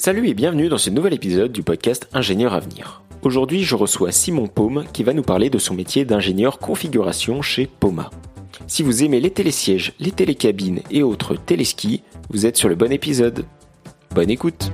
Salut et bienvenue dans ce nouvel épisode du podcast Ingénieur Avenir. Aujourd'hui, je reçois Simon Paume qui va nous parler de son métier d'ingénieur configuration chez Poma. Si vous aimez les télésièges, les télécabines et autres téléskis, vous êtes sur le bon épisode. Bonne écoute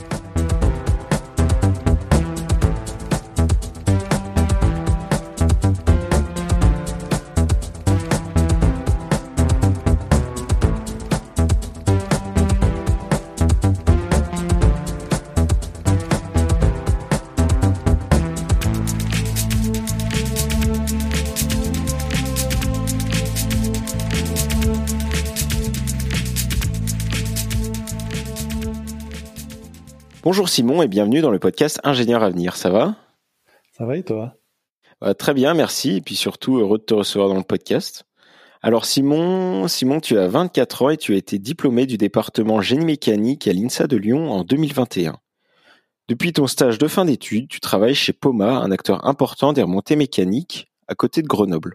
Simon et bienvenue dans le podcast Ingénieur Avenir. Ça va? Ça va et toi? Euh, Très bien, merci. Et puis surtout, heureux de te recevoir dans le podcast. Alors Simon, Simon, tu as 24 ans et tu as été diplômé du département génie mécanique à l'INSA de Lyon en 2021. Depuis ton stage de fin d'études, tu travailles chez Poma, un acteur important des remontées mécaniques à côté de Grenoble.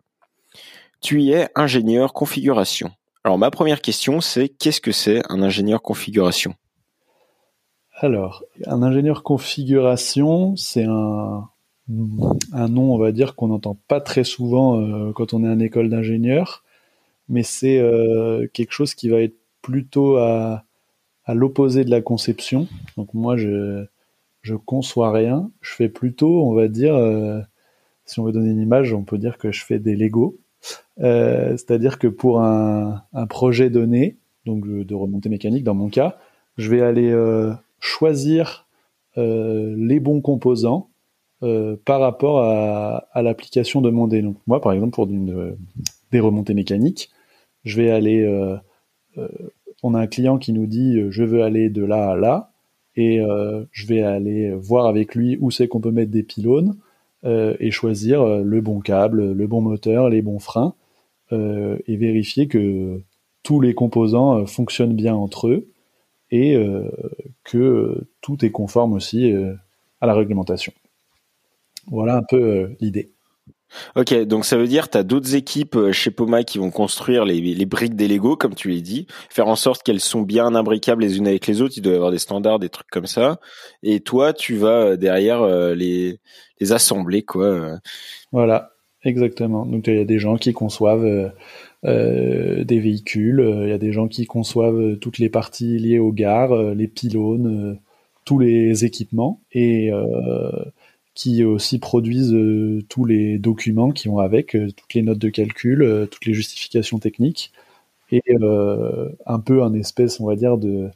Tu y es ingénieur configuration. Alors ma première question, c'est qu'est-ce que c'est un ingénieur configuration? Alors, un ingénieur configuration, c'est un, nom, on va dire, qu'on n'entend pas très souvent euh, quand on est en école d'ingénieur, mais c'est euh, quelque chose qui va être plutôt à, l'opposé de la conception. Donc moi, je je conçois rien, je fais plutôt, on va dire, euh, si on veut donner une image, on peut dire que je fais des Lego. C'est-à-dire que pour un, projet donné, donc de remontée mécanique dans mon cas, je vais aller choisir euh, les bons composants euh, par rapport à, l'application demandée. Donc moi, par exemple, pour une, des remontées mécaniques, je vais aller. Euh, on a un client qui nous dit je veux aller de là à là et je vais aller voir avec lui où c'est qu'on peut mettre des pylônes et choisir le bon câble, le bon moteur, les bons freins et vérifier que tous les composants fonctionnent bien entre eux et euh, que tout est conforme aussi euh, à la réglementation. Voilà un peu euh, l'idée. Ok, donc ça veut dire tu as d'autres équipes chez Poma qui vont construire les, les briques des Lego, comme tu l'as dit, faire en sorte qu'elles sont bien imbricables les unes avec les autres. Il doit y avoir des standards, des trucs comme ça. Et toi, tu vas derrière les, les assembler, quoi. Voilà, exactement. Donc il y a des gens qui conçoivent euh, des véhicules. Euh, il y a des gens qui conçoivent euh, toutes les parties liées aux gares, les pylônes, tous les équipements et qui aussi produisent tous les documents qui vont avec, toutes les notes de calcul, toutes les justifications techniques et un peu un espèce, on va dire, de,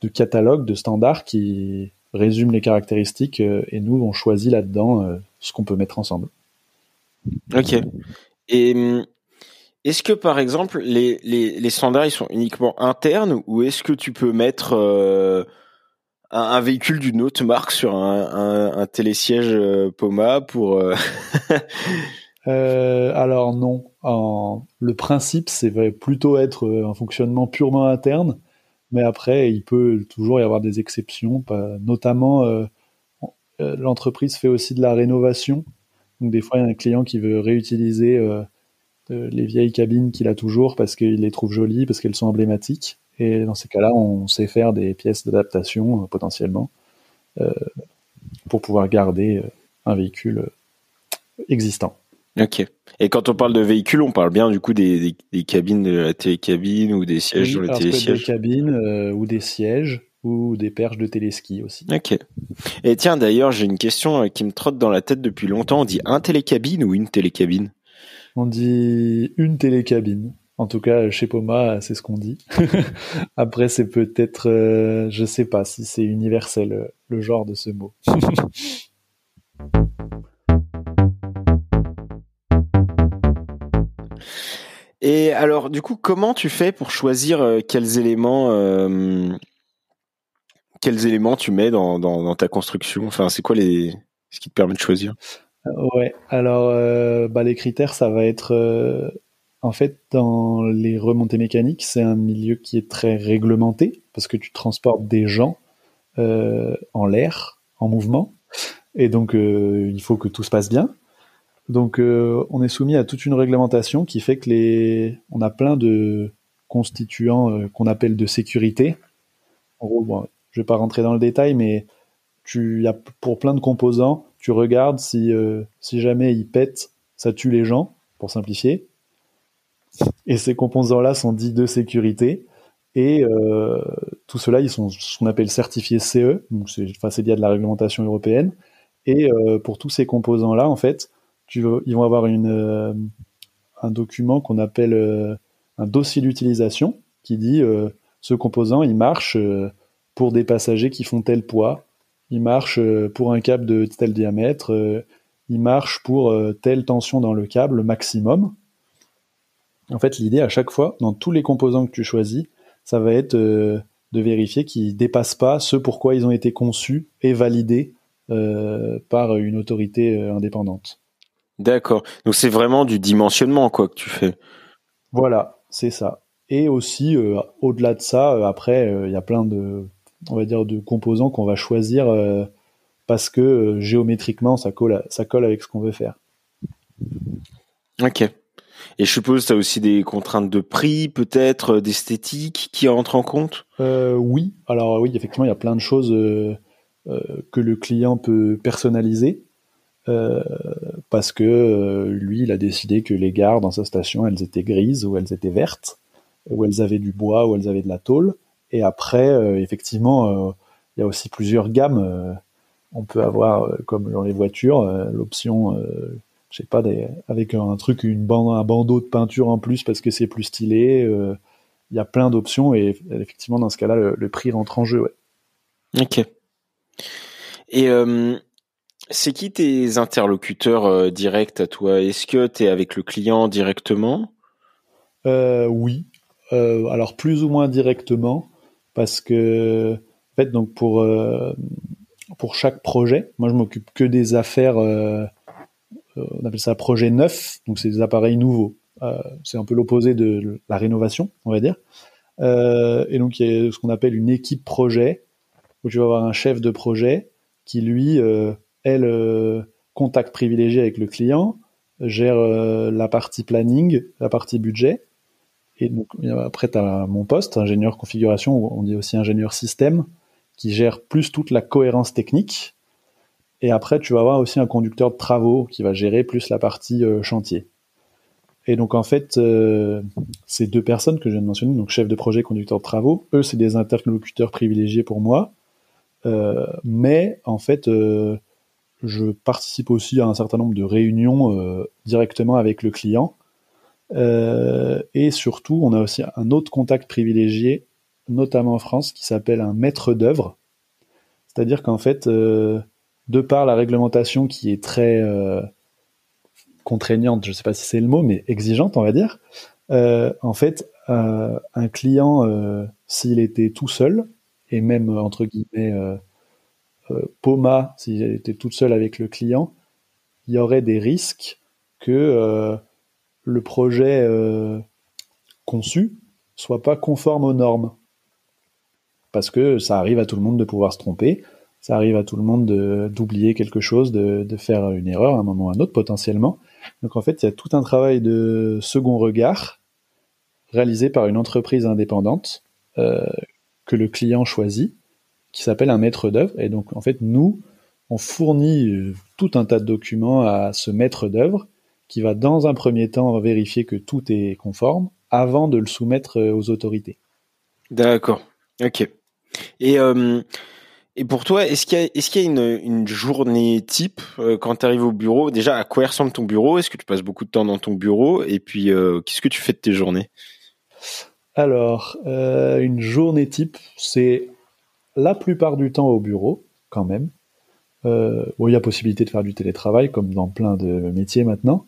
de catalogue, de standard qui résume les caractéristiques et nous, on choisit là-dedans ce qu'on peut mettre ensemble. Ok. Et hum, est-ce que par exemple les, les, les, standards ils sont uniquement internes ou est-ce que tu peux mettre euh, un, véhicule d'une autre marque sur un, un, un télésiège euh, Poma pour euh, Alors non, en, le principe c'est plutôt être un fonctionnement purement interne, mais après il peut toujours y avoir des exceptions, notamment l'entreprise fait aussi de la rénovation, donc des fois il y a un client qui veut réutiliser les vieilles cabines qu'il a toujours parce qu'il les trouve jolies, parce qu'elles sont emblématiques. Et dans ces cas-là, on sait faire des pièces d'adaptation euh, potentiellement euh, pour pouvoir garder euh, un véhicule existant. Ok. Et quand on parle de véhicules, on parle bien du coup des, cabines de la télécabine ou des sièges dans le télésiège. Des cabines ou des sièges ou des perches de téléski aussi. Ok. Et tiens, d'ailleurs, j'ai une question qui me trotte dans la tête depuis longtemps. On dit un télécabine ou une télécabine? On dit une télécabine. En tout cas, chez Poma, c'est ce qu'on dit. Après, c'est peut-être, euh, je sais pas si c'est universel euh, le genre de ce mot. Et alors, du coup, comment tu fais pour choisir euh, quels éléments, quels éléments tu mets dans, dans ta construction? Enfin, c'est quoi les, ce qui te permet de choisir? Ouais, alors euh, bah, les critères, ça va être euh, en fait dans les remontées mécaniques, c'est un milieu qui est très réglementé parce que tu transportes des gens euh, en l'air, en mouvement, et donc il faut que tout se passe bien. Donc on est soumis à toute une réglementation qui fait que les, on a plein de constituants qu'on appelle de sécurité. En gros, je vais pas rentrer dans le détail, mais tu y a pour plein de composants, tu regardes si si jamais ils pètent, ça tue les gens, pour simplifier. Et ces composants-là sont dits de sécurité. Et euh, tout cela, ils sont ce qu'on appelle certifiés CE, donc c'est enfin, lié à de la réglementation européenne. Et euh, pour tous ces composants-là, en fait, ils vont avoir euh, un document qu'on appelle euh, un dossier d'utilisation qui dit euh, ce composant, il marche pour des passagers qui font tel poids, il marche pour un câble de tel diamètre, il marche pour telle tension dans le câble maximum. En fait, l'idée à chaque fois, dans tous les composants que tu choisis, ça va être euh, de vérifier qu'ils dépassent pas ce pourquoi ils ont été conçus et validés euh, par une autorité euh, indépendante. D'accord. Donc c'est vraiment du dimensionnement quoi que tu fais. Voilà, c'est ça. Et aussi au-delà de ça, après il y a plein de on va dire de composants qu'on va choisir parce que géométriquement ça colle ça colle avec ce qu'on veut faire. Ok. Et je suppose que tu as aussi des contraintes de prix, peut-être, euh, d'esthétique qui entrent en compte? Euh, Oui, alors oui, effectivement, il y a plein de choses euh, euh que le client peut personnaliser. Euh, parce que euh, lui, il a décidé que les gares dans sa station, elles étaient grises ou elles étaient vertes, ou elles avaient du bois ou elles avaient de la tôle. Et après, effectivement, il y a aussi plusieurs gammes. on peut avoir, comme dans les voitures, l'option je sais pas, des, avec un truc, une bande, un bandeau de peinture en plus parce que c'est plus stylé. Euh, il y a plein d'options et effectivement, dans ce cas-là, le, prix rentre en jeu. Ouais. Ok. Et euh, c'est qui tes interlocuteurs euh, directs à toi? Est-ce que tu es avec le client directement? Oui. alors plus ou moins directement parce que en fait donc pour pour chaque projet, moi je m'occupe que des affaires euh, on appelle ça projet neuf, donc c'est des appareils nouveaux. Euh, c'est un peu l'opposé de la rénovation, on va dire. Euh, et donc il y a ce qu'on appelle une équipe projet, où tu vas avoir un chef de projet qui lui est le contact privilégié avec le client, gère la partie planning, la partie budget. Et donc après, tu as mon poste, ingénieur configuration, on dit aussi ingénieur système, qui gère plus toute la cohérence technique. Et après, tu vas avoir aussi un conducteur de travaux qui va gérer plus la partie euh, chantier. Et donc en fait, euh, ces deux personnes que je viens de mentionner, donc chef de projet, conducteur de travaux, eux c'est des interlocuteurs privilégiés pour moi. Euh, mais en fait, je participe aussi à un certain nombre de réunions directement avec le client. Et surtout, on a aussi un autre contact privilégié, notamment en France, qui s'appelle un maître d'œuvre. C'est-à-dire qu'en fait, de par la réglementation qui est très euh, contraignante, je ne sais pas si c'est le mot, mais exigeante, on va dire, euh, en fait, euh, un client, s'il était tout seul, et même entre guillemets Poma, s'il était tout seul avec le client, il y aurait des risques que le projet conçu soit pas conforme aux normes. Parce que ça arrive à tout le monde de pouvoir se tromper ça arrive à tout le monde d'oublier quelque chose, de, de, faire une erreur à un moment ou à un autre potentiellement. Donc en fait, il y a tout un travail de second regard réalisé par une entreprise indépendante euh, que le client choisit, qui s'appelle un maître d'œuvre. Et donc en fait, nous, on fournit euh, tout un tas de documents à ce maître d'œuvre qui va dans un premier temps vérifier que tout est conforme avant de le soumettre euh, aux autorités. D'accord. Ok. Et euh, et pour toi, est-ce qu'il y a, est-ce qu'il y a une, une journée type euh, quand tu arrives au bureau? Déjà, à quoi ressemble ton bureau? Est-ce que tu passes beaucoup de temps dans ton bureau? Et puis, euh, qu'est-ce que tu fais de tes journées? Alors, une journée type, c'est la plupart du temps au bureau, quand même. Bon, il y a possibilité de faire du télétravail, comme dans plein de métiers maintenant,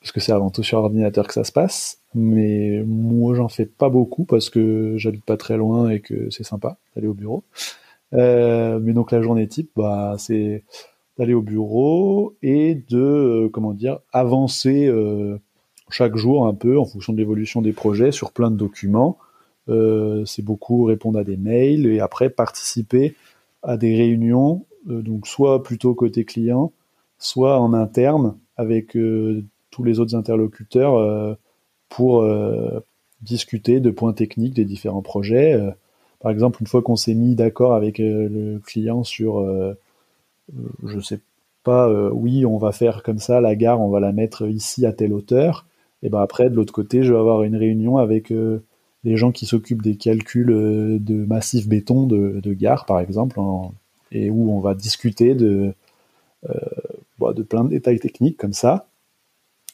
parce que c'est avant tout sur ordinateur que ça se passe. Mais moi, j'en fais pas beaucoup parce que j'habite pas très loin et que c'est sympa d'aller au bureau. Euh, mais donc la journée type, bah, c'est d'aller au bureau et de euh, comment dire avancer euh, chaque jour un peu en fonction de l'évolution des projets sur plein de documents. c'est beaucoup répondre à des mails et après participer à des réunions, donc soit plutôt côté client, soit en interne avec tous les autres interlocuteurs pour discuter de points techniques des différents projets par exemple, une fois qu'on s'est mis d'accord avec le client sur, je sais pas, oui, on va faire comme ça, la gare, on va la mettre ici à telle hauteur. Et ben après, de l'autre côté, je vais avoir une réunion avec les gens qui s'occupent des calculs de massifs béton de gare, par exemple, et où on va discuter de, bah, de plein de détails techniques comme ça.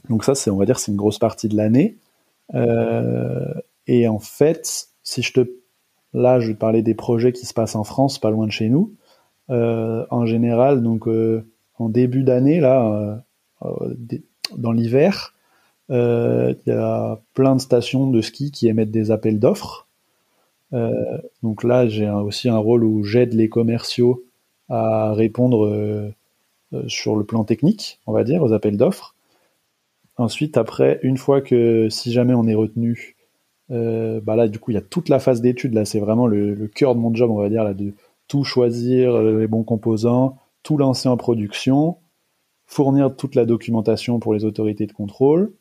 Donc ça, c'est, on va dire, c'est une grosse partie de l'année. Euh, et en fait, si je te, là, je vais parler des projets qui se passent en France, pas loin de chez nous. Euh, en général, donc euh, en début d'année, là, dans l'hiver, il y a plein de stations de ski qui émettent des appels d'offres. donc là, j'ai aussi un rôle où j'aide les commerciaux à répondre sur le plan technique, on va dire, aux appels d'offres. Ensuite, après, une fois que si jamais on est retenu, euh, bah là, du coup, il y a toute la phase d'étude. Là, c'est vraiment le, cœur de mon job, on va dire, là, de tout choisir, euh, les bons composants, tout lancer en production, fournir toute la documentation pour les autorités de contrôle.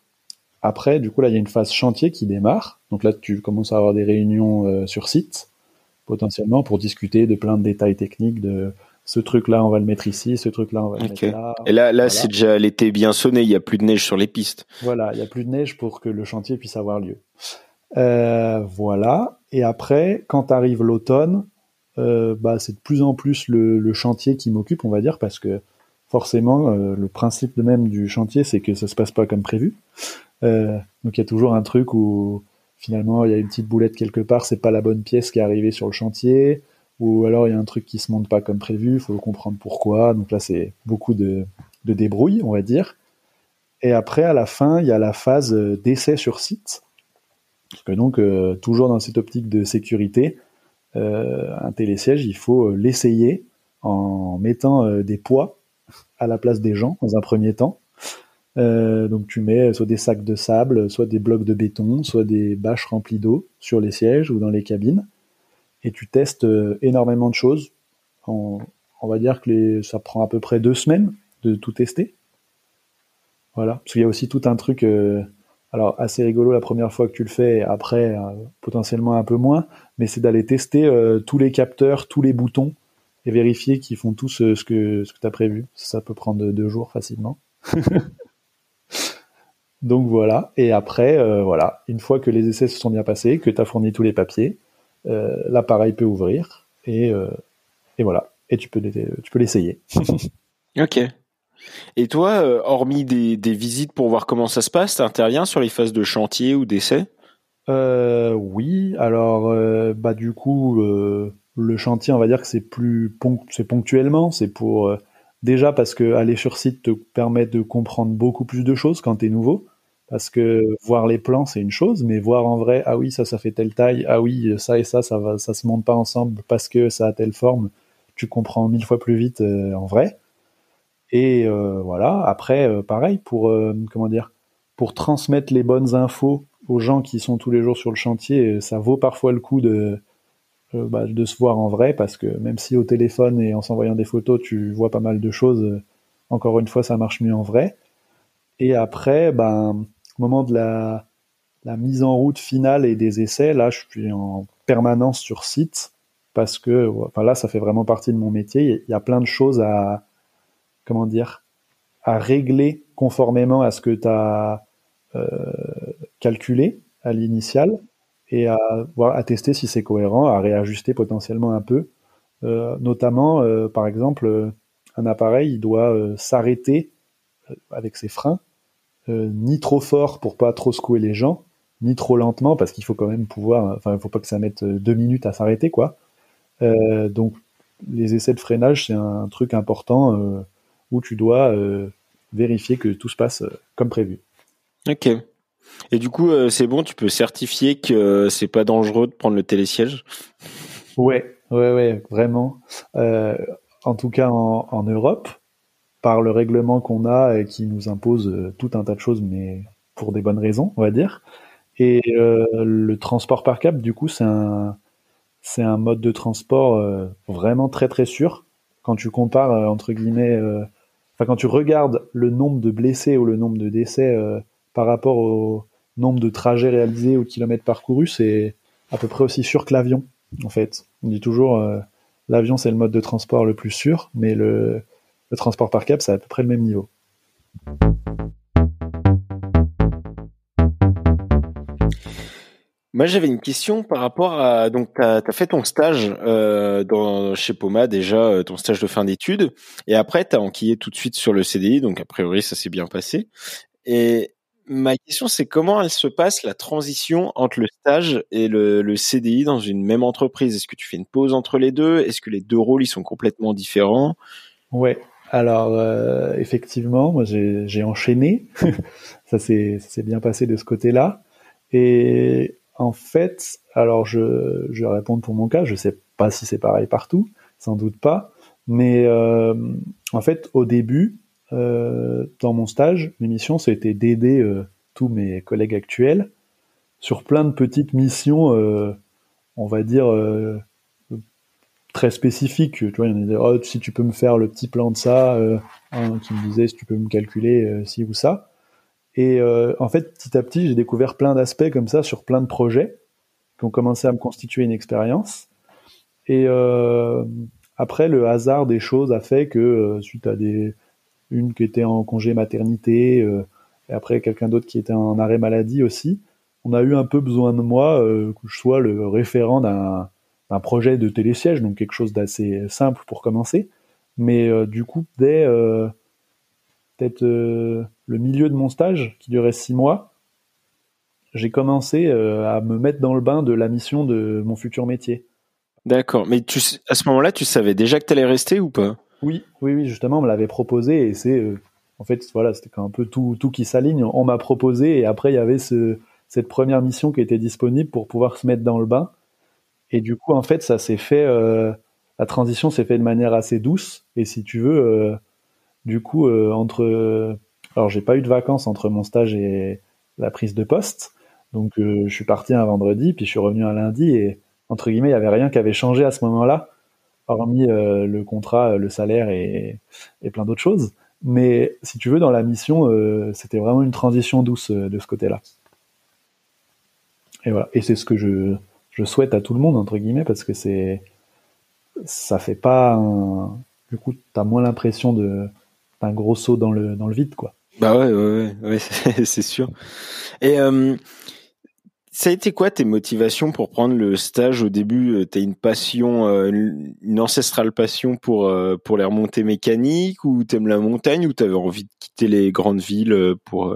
Après, du coup, là, il y a une phase chantier qui démarre. Donc là, tu commences à avoir des réunions euh, sur site, potentiellement, pour discuter de plein de détails techniques de ce truc-là, on va le mettre ici, ce truc-là, on va le mettre là. Et là, là, c'est déjà l'été bien sonné, il n'y a plus de neige sur les pistes. Voilà, il n'y a plus de neige pour que le chantier puisse avoir lieu. Euh, voilà. Et après, quand arrive l'automne, euh, bah, c'est de plus en plus le, chantier qui m'occupe, on va dire, parce que forcément, euh, le principe même du chantier, c'est que ça se passe pas comme prévu. donc il y a toujours un truc où finalement il y a une petite boulette quelque part, c'est pas la bonne pièce qui est arrivée sur le chantier ou alors il y a un truc qui se monte pas comme prévu, il faut comprendre pourquoi. Donc là, c'est beaucoup de, de débrouille, on va dire. Et après, à la fin, il y a la phase euh, d'essai sur site. Parce que donc, euh, toujours dans cette optique de sécurité, euh, un télésiège, il faut l'essayer en mettant des poids à la place des gens dans un premier temps. donc tu mets soit des sacs de sable, soit des blocs de béton, soit des bâches remplies d'eau sur les sièges ou dans les cabines et tu testes euh, énormément de choses. On, va dire que ça prend à peu près deux semaines de tout tester. Voilà, parce qu'il y a aussi tout un truc, euh, alors assez rigolo la première fois que tu le fais, après euh, potentiellement un peu moins, mais c'est d'aller tester tous les capteurs, tous les boutons, et vérifier qu'ils font tous ce que, ce que tu as prévu. Ça peut prendre deux jours facilement. Donc voilà, et après, voilà, une fois que les essais se sont bien passés, que tu as fourni tous les papiers, l'appareil peut ouvrir et, euh, et voilà. Et tu peux tu peux l'essayer. ok. Et toi, euh, hormis des, des, visites pour voir comment ça se passe, tu interviens sur les phases de chantier ou d'essai? Euh, Oui, alors bah du coup le chantier, on va dire que c'est plus c'est ponctuellement, c'est pour déjà parce que aller sur site te permet de comprendre beaucoup plus de choses quand tu es nouveau. Parce que voir les plans, c'est une chose, mais voir en vrai, ah oui, ça, ça fait telle taille, ah oui, ça et ça, ça se monte pas ensemble parce que ça a telle forme, tu comprends mille fois plus vite euh, en vrai. Et euh, voilà. Après, euh, pareil pour comment dire, pour transmettre les bonnes infos aux gens qui sont tous les jours sur le chantier, ça vaut parfois le coup de bah, de se voir en vrai parce que même si au téléphone et en s'envoyant des photos, tu vois pas mal de choses, encore une fois, ça marche mieux en vrai. Et après, ben au moment de la, mise en route finale et des essais, là, je suis en permanence sur site parce que, enfin là, ça fait vraiment partie de mon métier. Il y a plein de choses à, comment dire, à régler conformément à ce que tu as euh, calculé à l'initial et à, à tester si c'est cohérent, à réajuster potentiellement un peu. Euh, notamment, euh, par exemple, un appareil, il doit s'arrêter avec ses freins euh, ni trop fort pour pas trop secouer les gens, ni trop lentement parce qu'il faut quand même pouvoir, enfin il faut pas que ça mette euh, deux minutes à s'arrêter quoi. Euh, donc les essais de freinage c'est un truc important où tu dois vérifier que tout se passe comme prévu. Ok. Et du coup, c'est bon, tu peux certifier que c'est pas dangereux de prendre le télésiège? Ouais, ouais, ouais, vraiment. en tout cas, en, en Europe, par le règlement qu'on a et qui nous impose euh, tout un tas de choses, mais pour des bonnes raisons, on va dire. Et euh, le transport par câble, du coup, c'est un, c'est un mode de transport euh, vraiment très très sûr. Quand tu compares, entre guillemets, enfin quand tu regardes le nombre de blessés ou le nombre de décès par rapport au nombre de trajets réalisés ou kilomètres parcourus, c'est à peu près aussi sûr que l'avion. en fait. On dit toujours l'avion c'est le mode de transport le plus sûr, mais le, le transport par câble c'est à peu près le même niveau. Moi, j'avais une question par rapport à donc tu as, fait ton stage euh, dans, chez Poma déjà euh, ton stage de fin d'études et après tu as enquillé tout de suite sur le CDI donc a priori ça s'est bien passé. Et ma question c'est comment elle se passe la transition entre le stage et le, le CDI dans une même entreprise? Est-ce que tu fais une pause entre les deux? Est-ce que les deux rôles ils sont complètement différents? Ouais. Alors euh, effectivement, moi j'ai enchaîné. ça s'est bien passé de ce côté-là. Et en fait, alors je, vais répondre pour mon cas, je sais pas si c'est pareil partout, sans doute pas, mais euh, en fait, au début, euh, dans mon stage, l'émission, c'était d'aider tous mes collègues actuels sur plein de petites missions, on va dire, très spécifiques. Tu vois, il y en a des, oh, si tu peux me faire le petit plan de ça, un qui me disait si tu peux me calculer ci ou ça. Et euh, en fait, petit à petit, j'ai découvert plein d'aspects comme ça sur plein de projets qui ont commencé à me constituer une expérience. Et euh, après, le hasard des choses a fait que euh, suite à des une qui était en congé maternité euh, et après quelqu'un d'autre qui était en arrêt maladie aussi, on a eu un peu besoin de moi euh, que je sois le référent d'un d'un projet de télésiège, donc quelque chose d'assez simple pour commencer. Mais du coup, dès peut-être euh, le milieu de mon stage, qui durait six mois, j'ai commencé euh, à me mettre dans le bain de la mission de mon futur métier. D'accord, mais tu, à ce moment-là, tu savais déjà que tu allais rester ou pas? Oui, oui, oui, justement, on me l'avait proposé et c'est, euh, en fait, voilà, c'était un peu tout, tout qui s'aligne. On m'a proposé et après, il y avait ce, cette première mission qui était disponible pour pouvoir se mettre dans le bain. Et du coup, en fait, ça s'est fait, la transition s'est fait de manière assez douce. Et si tu veux, du coup, euh, entre, alors j'ai pas eu de vacances entre mon stage et la prise de poste, donc euh, je suis parti un vendredi, puis je suis revenu un lundi et entre guillemets, il y avait rien qui avait changé à ce moment-là, hormis euh, le contrat, le salaire et plein d'autres choses. Mais si tu veux, dans la mission, c'était vraiment une transition douce de ce côté-là. Et voilà. Et c'est ce que je, je souhaite à tout le monde entre guillemets parce que c'est ça fait pas un... du coup t'as moins l'impression de un gros saut dans le, dans le vide, quoi. Bah ouais, ouais, ouais, c'est sûr. Et euh, ça a été quoi tes motivations pour prendre le stage au début? Euh, T'as une passion, euh, une ancestrale passion pour pour les remontées mécaniques ou t'aimes la montagne ou t'avais envie de quitter les grandes villes pour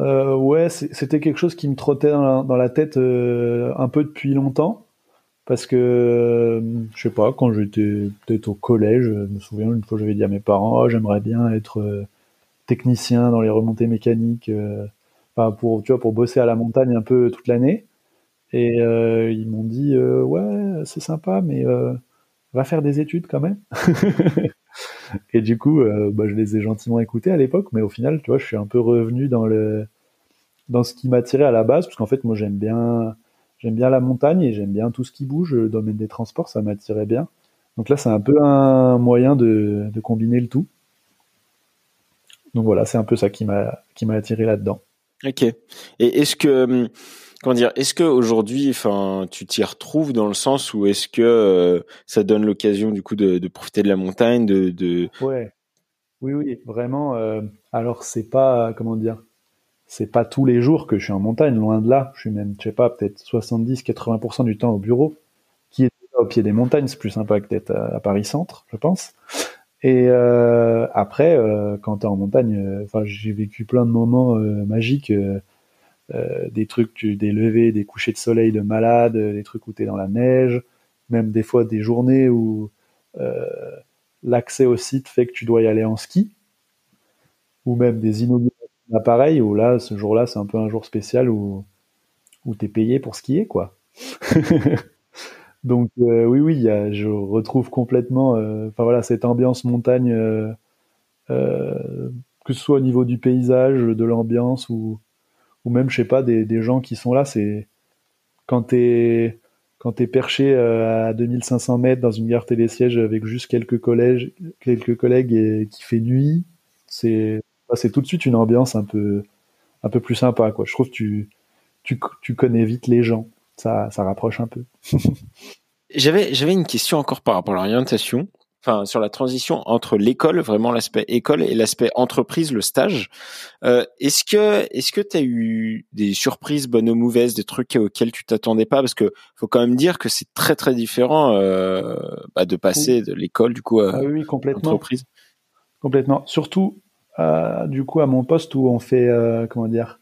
Ouais, c'était quelque chose qui me trottait dans la tête un peu depuis longtemps. Parce que euh, je sais pas quand j'étais peut-être au collège je me souviens une fois j'avais dit à mes parents oh, j'aimerais bien être euh, technicien dans les remontées mécaniques euh, enfin pour tu vois pour bosser à la montagne un peu toute l'année. Et ils m'ont dit ouais c'est sympa mais va faire des études quand même et du coup bah, je les ai gentiment écoutés à l'époque mais au final tu vois je suis un peu revenu dans le dans ce qui m'attirait à la base parce qu'en fait moi j'aime bien J'aime bien la montagne et j'aime bien tout ce qui bouge. Le domaine des transports, ça m'attirait bien. Donc là, c'est un peu un moyen de, combiner le tout. Donc voilà, c'est un peu ça qui m'a qui m'a attiré là-dedans. Ok. Et est-ce que hum, comment dire, est-ce que aujourd'hui, enfin, tu t'y retrouves dans le sens où est-ce que euh, ça donne l'occasion du coup de, profiter de la montagne, de. Ouais. Oui, oui, vraiment. Euh, alors c'est pas comment dire c'est pas tous les jours que je suis en montagne, loin de là. Je suis même, je sais pas, peut-être 70-80% du temps au bureau, qui est au pied des montagnes. C'est plus sympa que d'être à, Paris Centre, je pense. Et euh, après, quand tu es en montagne, enfin, j'ai vécu plein de moments magiques, des trucs, des levées, des couchers de soleil de malade, des trucs où tu es dans la neige, même des fois des journées où l'accès au site fait que tu dois y aller en ski, ou même des inaugurations pareil, où là, ce jour-là, c'est un peu un jour spécial où, où tu es payé pour skier, quoi. Donc euh, oui, oui, je retrouve complètement, euh, voilà, cette ambiance montagne, euh, que ce soit au niveau du paysage, de l'ambiance ou, ou même, je sais pas, des, des gens qui sont là. C'est quand t'es quand t'es perché à 2500 mètres dans une gare télésiège avec juste quelques collèges, quelques collègues et qui fait nuit, c'est c'est tout de suite une ambiance un peu, un peu plus sympa, quoi. Je trouve que tu, tu, tu connais vite les gens. ça, ça rapproche un peu. j'avais, j'avais une question encore par rapport à l'orientation enfin sur la transition entre l'école, vraiment l'aspect école et l'aspect entreprise, le stage. Euh, est-ce que est-ce que tu as eu des surprises bonnes ou mauvaises, des trucs auxquels tu t'attendais pas? Parce que faut quand même dire que c'est très très différent euh, bah, de passer de l'école du coup à ah oui, complètement. Complètement. Complètement. Surtout euh, du coup à mon poste où on fait euh, comment dire,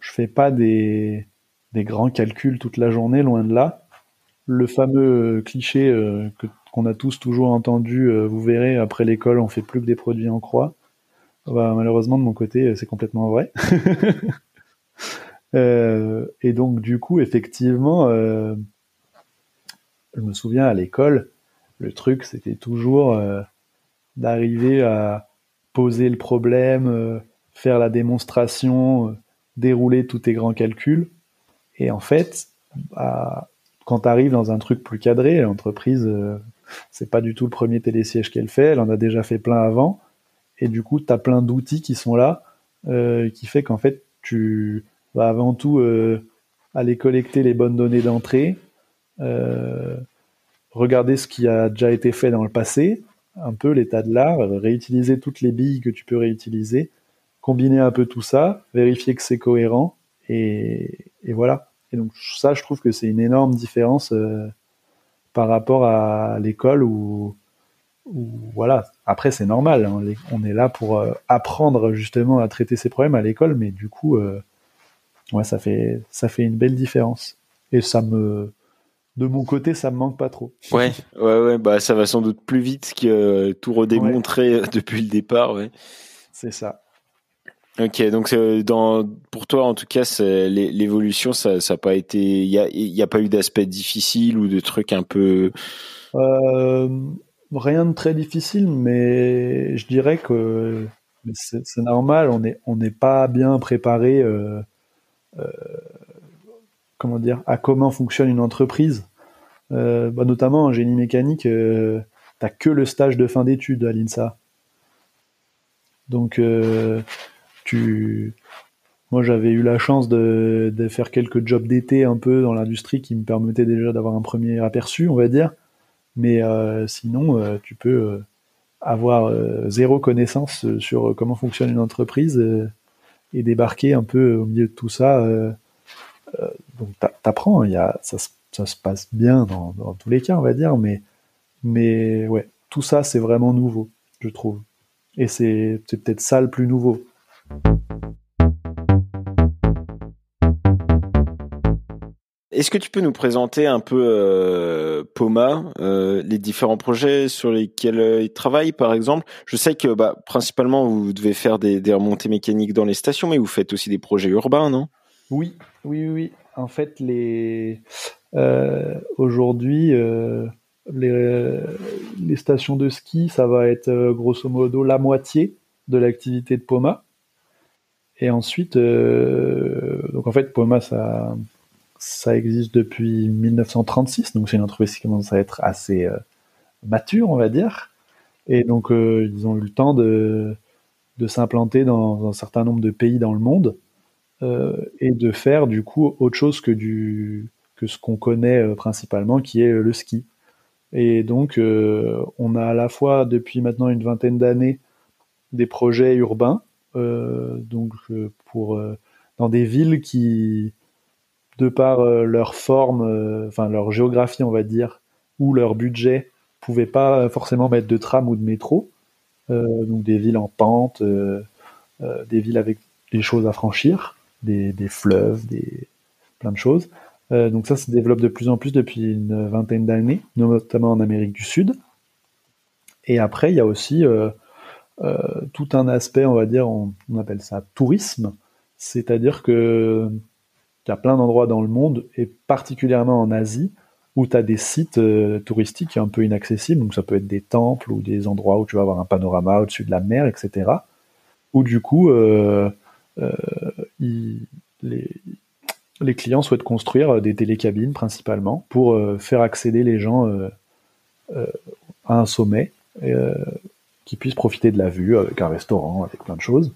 je fais pas des des grands calculs toute la journée, loin de là. Le fameux cliché que qu'on a tous toujours entendu, euh, vous verrez, après l'école, on fait plus que des produits en croix. Bah, malheureusement, de mon côté, euh, c'est complètement vrai. Euh, et donc, du coup, effectivement, je me souviens à l'école, le truc, c'était toujours d'arriver à poser le problème, faire la démonstration, dérouler tous tes grands calculs. Et en fait, quand tu arrives dans un truc plus cadré, l'entreprise, c'est pas du tout le premier télésiège qu'elle fait, elle en a déjà fait plein avant, et du coup, tu as plein d'outils qui sont là, euh, qui fait qu'en fait, tu vas avant tout euh, aller collecter les bonnes données d'entrée, euh, regarder ce qui a déjà été fait dans le passé, un peu l'état de l'art, réutiliser toutes les billes que tu peux réutiliser, combiner un peu tout ça, vérifier que c'est cohérent, et, voilà. Et donc ça, je trouve que c'est une énorme différence par rapport à l'école où, voilà. Après, c'est normal. Hein, on est là pour euh, apprendre justement à traiter ces problèmes à l'école, mais du coup, euh, ouais, ça fait ça fait une belle différence. Et ça me, de mon côté, ça me manque pas trop. Ouais, ouais, ouais. Bah, ça va sans doute plus vite que euh, tout redémontrer depuis le départ, ouais. C'est ça. Ok, donc euh, pour toi en tout cas, l'évolution, ça n'a pas été, il y a, pas eu d'aspect difficile ou de trucs un peu. Euh, rien de très difficile, mais je dirais que c'est normal. On n'est pas bien préparé. Euh, comment dire à comment fonctionne une entreprise. Bah, notamment en génie mécanique, t'as que le stage de fin d'études à l'INSA. Donc moi j'avais eu la chance de, faire quelques jobs d'été un peu dans l'industrie qui me permettaient déjà d'avoir un premier aperçu on va dire. Mais euh, sinon euh, tu peux euh, avoir zéro connaissance sur comment fonctionne une entreprise et débarquer un peu au milieu de tout ça donc t'apprends il ça, ça, se passe bien dans, dans, tous les cas on va dire mais mais ouais tout ça c'est vraiment nouveau je trouve. Et c'est peut-être ça le plus nouveau est-ce que tu peux nous présenter un peu euh, Poma, euh, les différents projets sur lesquels euh, il travaille, par exemple? Je sais que bah, principalement vous devez faire des, remontées mécaniques dans les stations, mais vous faites aussi des projets urbains, non? Oui, oui, oui. En fait, les aujourd'hui, les, les, stations de ski, ça va être grosso modo la moitié de l'activité de Poma. Et ensuite, donc en fait, Poma, ça ça existe depuis 1936, donc c'est une entreprise qui commence à être assez euh, mature, on va dire. Et donc, euh, ils ont eu le temps de, de s'implanter dans un certain nombre de pays dans le monde euh, et de faire du coup autre chose que, du, que ce qu'on connaît principalement, qui est le ski. Et donc, on a à la fois depuis maintenant une vingtaine d'années des projets urbains, donc pour dans des villes qui de par euh, leur forme, euh, enfin leur géographie, on va dire, ou leur budget, pouvaient pas forcément mettre de tram ou de métro. Euh, donc des villes en pente, des villes avec des choses à franchir, des, fleuves, des plein de choses. donc ça se développe de plus en plus depuis une vingtaine d'années, notamment en Amérique du Sud. Et après, il y a aussi tout un aspect, on va dire, on appelle ça tourisme, c'est-à-dire que il y a plein d'endroits dans le monde, et particulièrement en Asie, où tu as des sites euh, touristiques un peu inaccessibles. Donc ça peut être des temples ou des endroits où tu vas avoir un panorama au-dessus de la mer, etc. Où du coup, euh, euh, les, clients souhaitent construire des télécabines principalement pour faire accéder les gens à un sommet, qui puissent profiter de la vue avec un restaurant, avec plein de choses.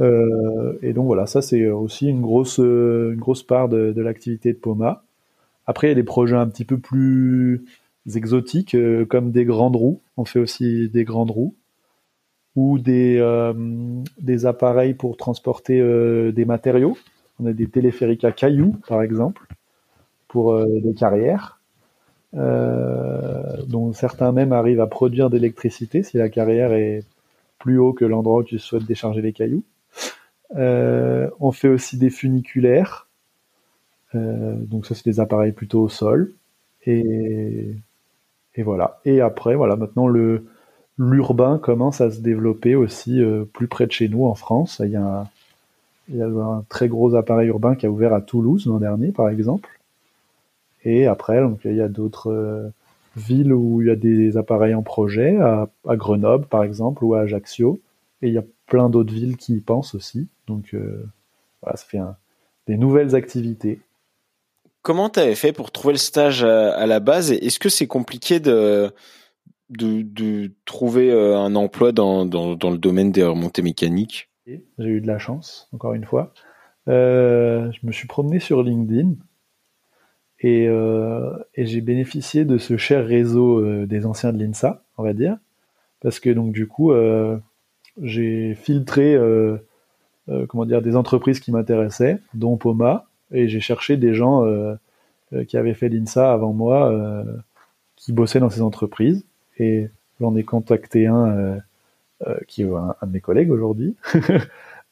Euh, et donc voilà, ça c'est aussi une grosse, une grosse part de, l'activité de Poma. Après, il y a des projets un petit peu plus exotiques, comme des grandes roues. On fait aussi des grandes roues ou des, des appareils pour transporter des matériaux. On a des téléphériques à cailloux, par exemple, pour des carrières. Dont certains même arrivent à produire d'électricité si la carrière est plus haut que l'endroit où tu souhaites décharger les cailloux. Euh, on fait aussi des funiculaires. Euh, donc ça, c'est des appareils plutôt au sol. Et, et voilà. Et après, voilà, maintenant le l'urbain commence à se développer aussi euh, plus près de chez nous en France. Il y, a un, il y a un très gros appareil urbain qui a ouvert à Toulouse l'an dernier, par exemple. Et après, donc il y a d'autres villes où il y a des appareils en projet, à, Grenoble par exemple, ou à Ajaccio. Et il y a plein d'autres villes qui y pensent aussi. Donc euh, voilà, ça fait des nouvelles activités. Comment tu avais fait pour trouver le stage à, la base? Est-ce que c'est compliqué de, de, trouver euh, un emploi dans, dans, le domaine des remontées mécaniques? J'ai eu de la chance, encore une fois. Euh, je me suis promené sur LinkedIn et, et j'ai bénéficié de ce cher réseau des anciens de l'INSA, on va dire, parce que donc du coup, j'ai filtré euh, euh, comment dire des entreprises qui m'intéressaient, dont Poma, et j'ai cherché des gens euh, qui avaient fait l'INSA avant moi, qui bossaient dans ces entreprises, et j'en ai contacté un qui est un, de mes collègues aujourd'hui.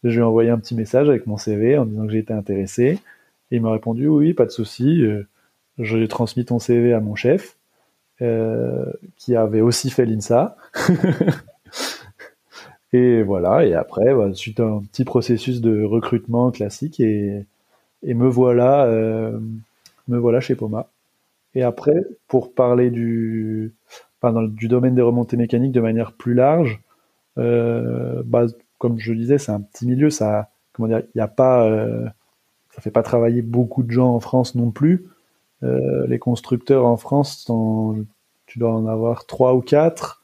je lui ai envoyé un petit message avec mon CV en disant que j'étais intéressé. Et il m'a répondu oui, pas de souci. J'ai transmis ton CV à mon chef, qui avait aussi fait l'INSA. Et voilà, et après, bah, suite à un petit processus de recrutement classique, et, et me voilà, euh, me voilà chez Poma. Et après, pour parler du, du domaine des remontées mécaniques de manière plus large, euh, bah, comme je le disais, c'est un petit milieu, ça, comment euh, fait pas travailler beaucoup de gens en France non plus. Euh, les constructeurs en France, tu dois en avoir trois ou quatre.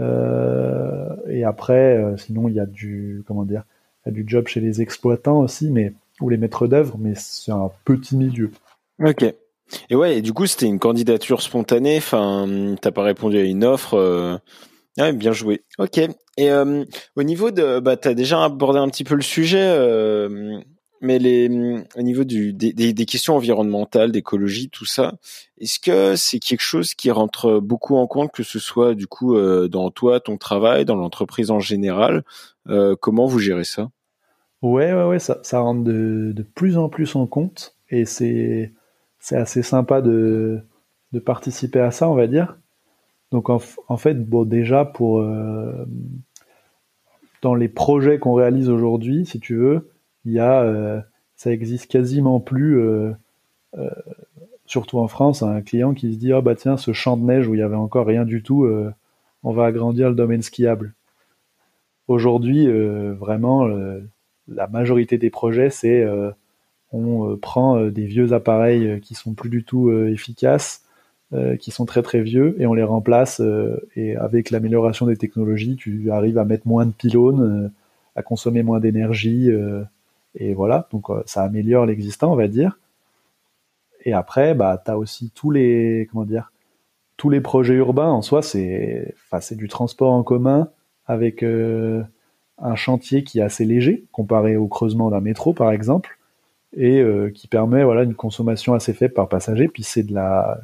Euh, et après, euh, sinon, il y a du, comment dire, y a du job chez les exploitants aussi, mais ou les maîtres d'œuvre, mais c'est un petit milieu. Ok. Et ouais, et du coup, c'était une candidature spontanée. Enfin, t'as pas répondu à une offre. Euh... Bien joué. Ok. Et au niveau de, bah, t'as déjà abordé un petit peu le sujet. Mais les, au niveau des, questions environnementales, d'écologie, tout ça, est-ce que c'est quelque chose qui rentre beaucoup en compte, que ce soit du coup euh, dans toi, ton travail, dans l'entreprise en général euh, Comment vous gérez ça? Ouais, ouais, ouais, ça, ça rentre de, plus en plus en compte et c'est c'est assez sympa de, de participer à ça, on va dire. Donc en, en fait, bon, déjà pour euh, dans les projets qu'on réalise aujourd'hui, si tu veux, il y a, euh, ça existe quasiment plus, euh, euh, surtout en France, un client qui se dit ah bah tiens ce champ de neige où il y avait encore rien du tout, on va agrandir le domaine skiable. Aujourd'hui, vraiment, la majorité des projets, c'est on prend des vieux appareils qui sont plus du tout efficaces, qui sont très très vieux, et on les remplace. et avec l'amélioration des technologies, tu arrives à mettre moins de pylônes, à consommer moins d'énergie. Et voilà, donc euh, ça améliore l'existant, on va dire. Et après, bah, tu as aussi tous les, comment dire, tous les projets urbains en soi, c'est, enfin, c'est du transport en commun avec euh, un chantier qui est assez léger comparé au creusement d'un métro, par exemple, et euh, qui permet voilà une consommation assez faible par passager. Puis c'est de la,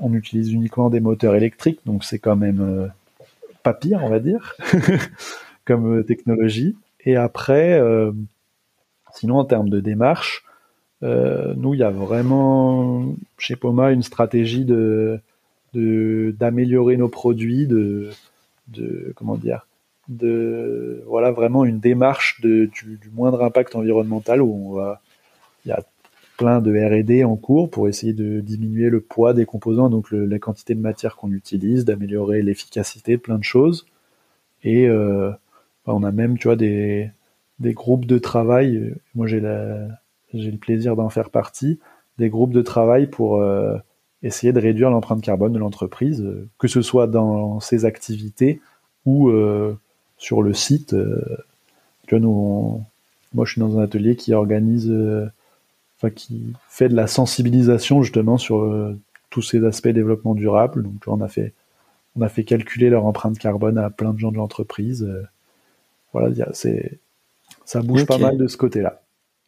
on utilise uniquement des moteurs électriques, donc c'est quand même pas pire, on va dire, comme technologie. Et après, Sinon, en termes de démarche, euh, nous, il y a vraiment chez Poma une stratégie de d'améliorer nos produits, de, comment dire, de voilà vraiment une démarche de, du, moindre impact environnemental où on va, il y a plein de R&D en cours pour essayer de diminuer le poids des composants, donc la quantité de matière qu'on utilise, d'améliorer l'efficacité de plein de choses. Et euh, on a même, tu vois, des, des groupes de travail. Moi, j'ai le plaisir d'en faire partie. Des groupes de travail pour euh, essayer de réduire l'empreinte carbone de l'entreprise, euh, que ce soit dans ses activités ou euh, sur le site. moi, je suis dans un atelier qui organise, enfin qui fait de la sensibilisation justement sur tous ces aspects développement durable. Donc on a fait on a fait calculer leur empreinte carbone à plein de gens de l'entreprise. voilà, c'est ça bouge pas mal de ce côté-là.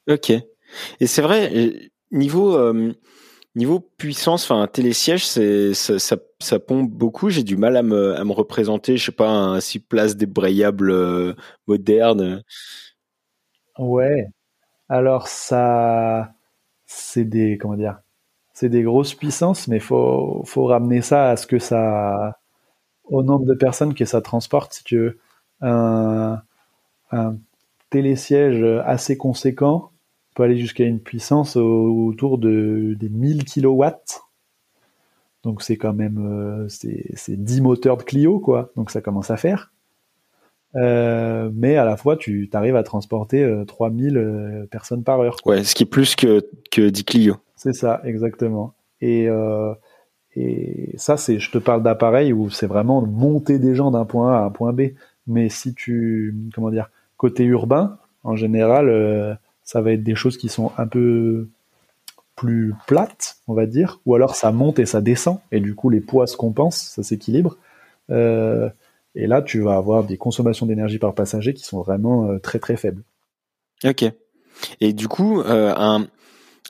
Ok. Et c'est vrai, niveau Niveau puissance, enfin un télésiège, c'est ça, ça, pompe beaucoup. J'ai du mal à me, à me représenter, je sais pas, un six places débrayable euh, moderne. Ouais. Alors ça, c'est des comment dire, c'est des grosses puissances, mais faut faut ramener ça à ce que ça, au nombre de personnes que ça transporte. Si tu veux, un, un télésiège assez conséquent, peut aller jusqu'à une puissance autour de, des 1000 kilowatts. Donc c'est quand même euh, c'est 10 moteurs de Clio quoi. Donc ça commence à faire. Euh, mais à la fois tu arrives à transporter 3000 euh, personnes par heure. Ouais, ce qui est plus que que 10 Clio. C'est ça exactement. Et et ça c'est je te parle d'appareils où c'est vraiment monter des gens d'un point A à un point B. Mais si tu comment dire côté urbain en général ça va être des choses qui sont un peu plus plates, on va dire, ou alors ça monte et ça descend, et du coup les poids se compensent, ça s'équilibre. Euh, et là, tu vas avoir des consommations d'énergie par passager qui sont vraiment euh, très très faibles. Ok. Et du coup, euh, un,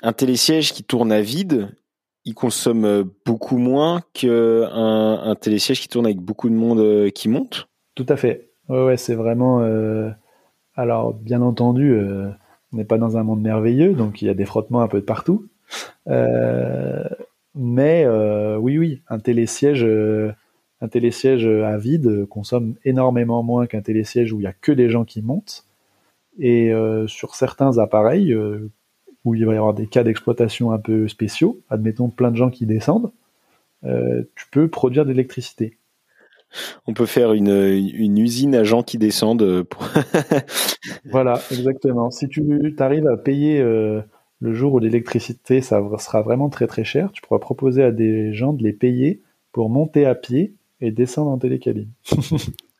un télésiège qui tourne à vide, il consomme beaucoup moins qu'un un télésiège qui tourne avec beaucoup de monde qui monte? Tout à fait. Ouais, ouais c'est vraiment. Alors, bien entendu, on n'est pas dans un monde merveilleux, donc il y a des frottements un peu de partout. Euh, mais euh, oui, oui, un télésiège, euh, un télésiège à vide consomme énormément moins qu'un télésiège où il y a que des gens qui montent. Et sur certains appareils où il va y avoir des cas d'exploitation un peu spéciaux, admettons plein de gens qui descendent, tu peux produire de l'électricité on peut faire une, une, usine à gens qui descendent. Pour... voilà, exactement. Si tu arrives à payer euh, le jour où l'électricité ça sera vraiment très très cher, tu pourras proposer à des gens de les payer pour monter à pied et descendre en télécabine.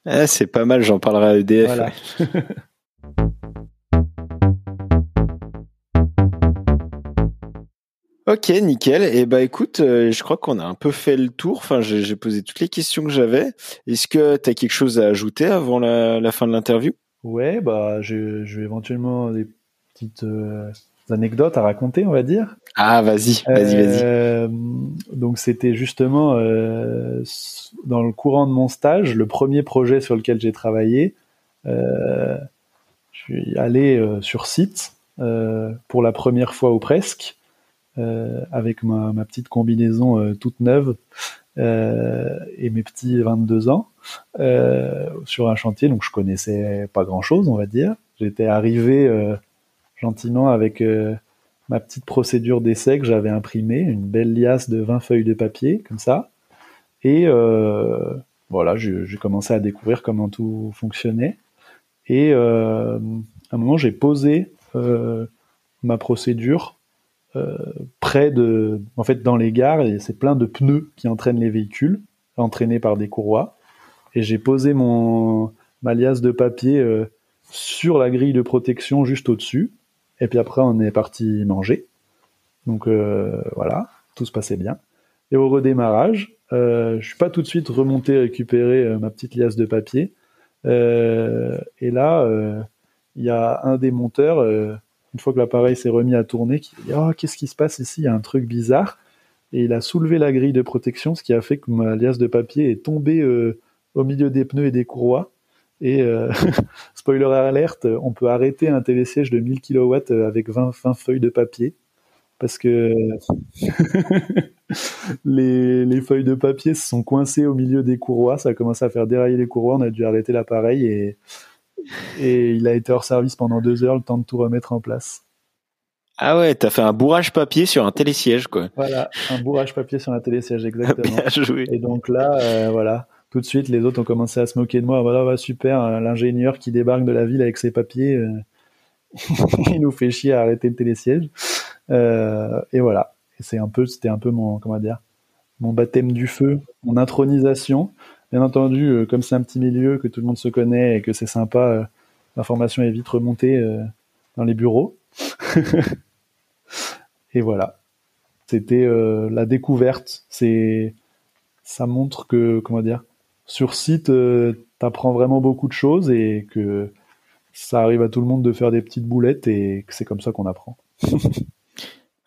ah, c'est pas mal, j'en parlerai à EDF. Voilà. Ok, nickel. Et eh ben écoute, euh, je crois qu'on a un peu fait le tour. Enfin, j'ai posé toutes les questions que j'avais. Est-ce que tu as quelque chose à ajouter avant la, fin de l'interview? Ouais, bah j'ai éventuellement des petites euh, anecdotes à raconter, on va dire. Ah, vas-y, vas-y, vas-y. Euh, donc c'était justement dans le courant de mon stage, le premier projet sur lequel j'ai travaillé. je suis allé sur site pour la première fois ou presque. Euh, avec ma, petite combinaison euh, toute neuve euh, et mes petits 22 ans sur un chantier. Donc je connaissais pas grand-chose, on va dire. J'étais arrivé gentiment avec ma petite procédure d'essai que j'avais imprimée, une belle liasse de 20 feuilles de papier, comme ça. Et voilà, j'ai commencé à découvrir comment tout fonctionnait. Et à un moment, j'ai posé ma procédure près de, en fait, dans les gares, c'est plein de pneus qui entraînent les véhicules, entraînés par des courroies. Et j'ai posé mon ma liasse de papier euh, sur la grille de protection juste au-dessus. Et puis après, on est parti manger. Donc euh, voilà, tout se passait bien. Et au redémarrage, euh, je suis pas tout de suite remonté récupérer ma petite liasse de papier. et là, il y a un des monteurs une fois que l'appareil s'est remis à tourner, oh, qu'est-ce qui se passe ici? Il y a un truc bizarre. Et il a soulevé la grille de protection, ce qui a fait que ma liasse de papier est tombée euh, au milieu des pneus et des courroies. Et euh, spoiler alerte, on peut arrêter un télésiège de 1000 kW avec 20, 20 feuilles de papier. Parce que les, les, feuilles de papier se sont coincées au milieu des courroies, ça a commencé à faire dérailler les courroies, on a dû arrêter l'appareil et et il a été hors service pendant deux heures, le temps de tout remettre en place. Ah ouais, t'as fait un bourrage papier sur un télésiège, quoi. Voilà, un bourrage papier sur un télésiège, exactement. Et donc là, euh, voilà, tout de suite, les autres ont commencé à se moquer de moi. Voilà, super, euh, l'ingénieur qui débarque de la ville avec ses papiers, euh, il nous fait chier à arrêter le télésiège. et voilà, c'est un peu, c'était un peu mon, comment dire, mon baptême du feu, mon intronisation. Bien entendu, euh, comme c'est un petit milieu, que tout le monde se connaît et que c'est sympa, euh, l'information est vite remontée euh, dans les bureaux. et voilà. C'était la découverte. C'est, ça montre que, comment dire, sur site, t'apprends vraiment beaucoup de choses et que ça arrive à tout le monde de faire des petites boulettes et que c'est comme ça qu'on apprend.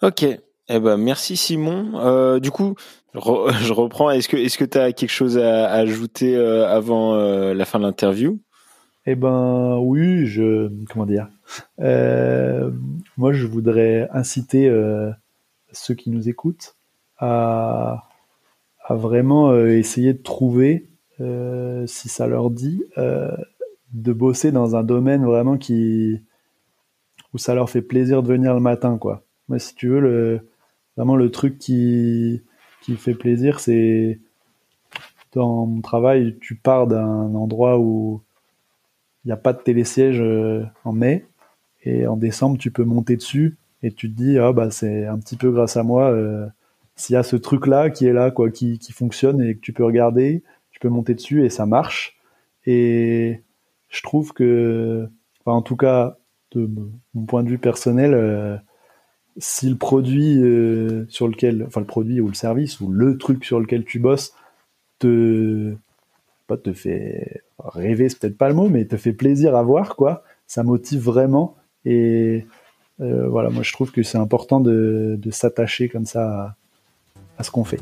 ok. Eh ben merci Simon. Euh, du coup, je reprends. Est-ce que est-ce que tu as quelque chose à, ajouter euh, avant euh, la fin de l'interview? Eh ben oui, je comment dire? Moi, je voudrais inciter ceux qui nous écoutent à vraiment essayer de trouver, si ça leur dit, de bosser dans un domaine vraiment qui où ça leur fait plaisir de venir le matin, quoi. Moi, si tu veux, le, vraiment le truc qui, qui fait plaisir, c'est dans mon travail, tu pars d'un endroit où il n'y a pas de télésiège euh, en mai, et en décembre, tu peux monter dessus, et tu te dis, ah bah c'est un petit peu grâce à moi, euh, s'il y a ce truc-là qui est là, quoi, qui, qui fonctionne, et que tu peux regarder, tu peux monter dessus, et ça marche. Et je trouve que, en tout cas, de mon point de vue personnel, euh, si le produit euh, sur lequel, enfin le produit ou le service ou le truc sur lequel tu bosses te, pas te fait rêver, c'est peut-être pas le mot, mais te fait plaisir à voir, quoi. Ça motive vraiment. Et euh, voilà, moi je trouve que c'est important de, s'attacher comme ça à, ce qu'on fait.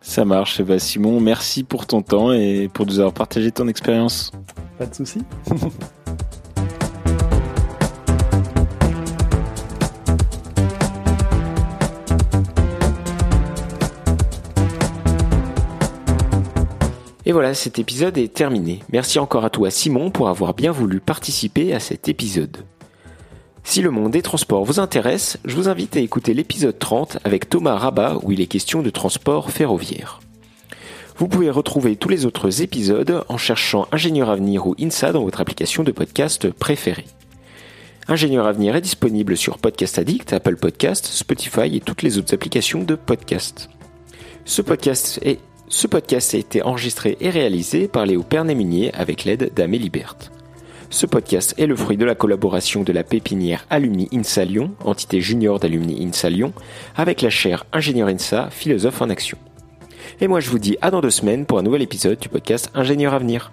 Ça marche. Ben, Simon, merci pour ton temps et pour nous avoir partagé ton expérience. Pas de souci. Et voilà, cet épisode est terminé. Merci encore à toi Simon pour avoir bien voulu participer à cet épisode. Si le monde des transports vous intéresse, je vous invite à écouter l'épisode 30 avec Thomas Rabat où il est question de transport ferroviaire. Vous pouvez retrouver tous les autres épisodes en cherchant Ingénieur Avenir ou INSA dans votre application de podcast préférée. Ingénieur Avenir est disponible sur Podcast Addict, Apple Podcast, Spotify et toutes les autres applications de podcast. Ce podcast est ce podcast a été enregistré et réalisé par Léo Pernet-Munier avec l'aide d'Amélie Berthe. Ce podcast est le fruit de la collaboration de la pépinière Alumni INSA Lyon, entité junior d'Alumni INSA Lyon, avec la chaire Ingénieur INSA, philosophe en action. Et moi je vous dis à dans deux semaines pour un nouvel épisode du podcast Ingénieur Avenir.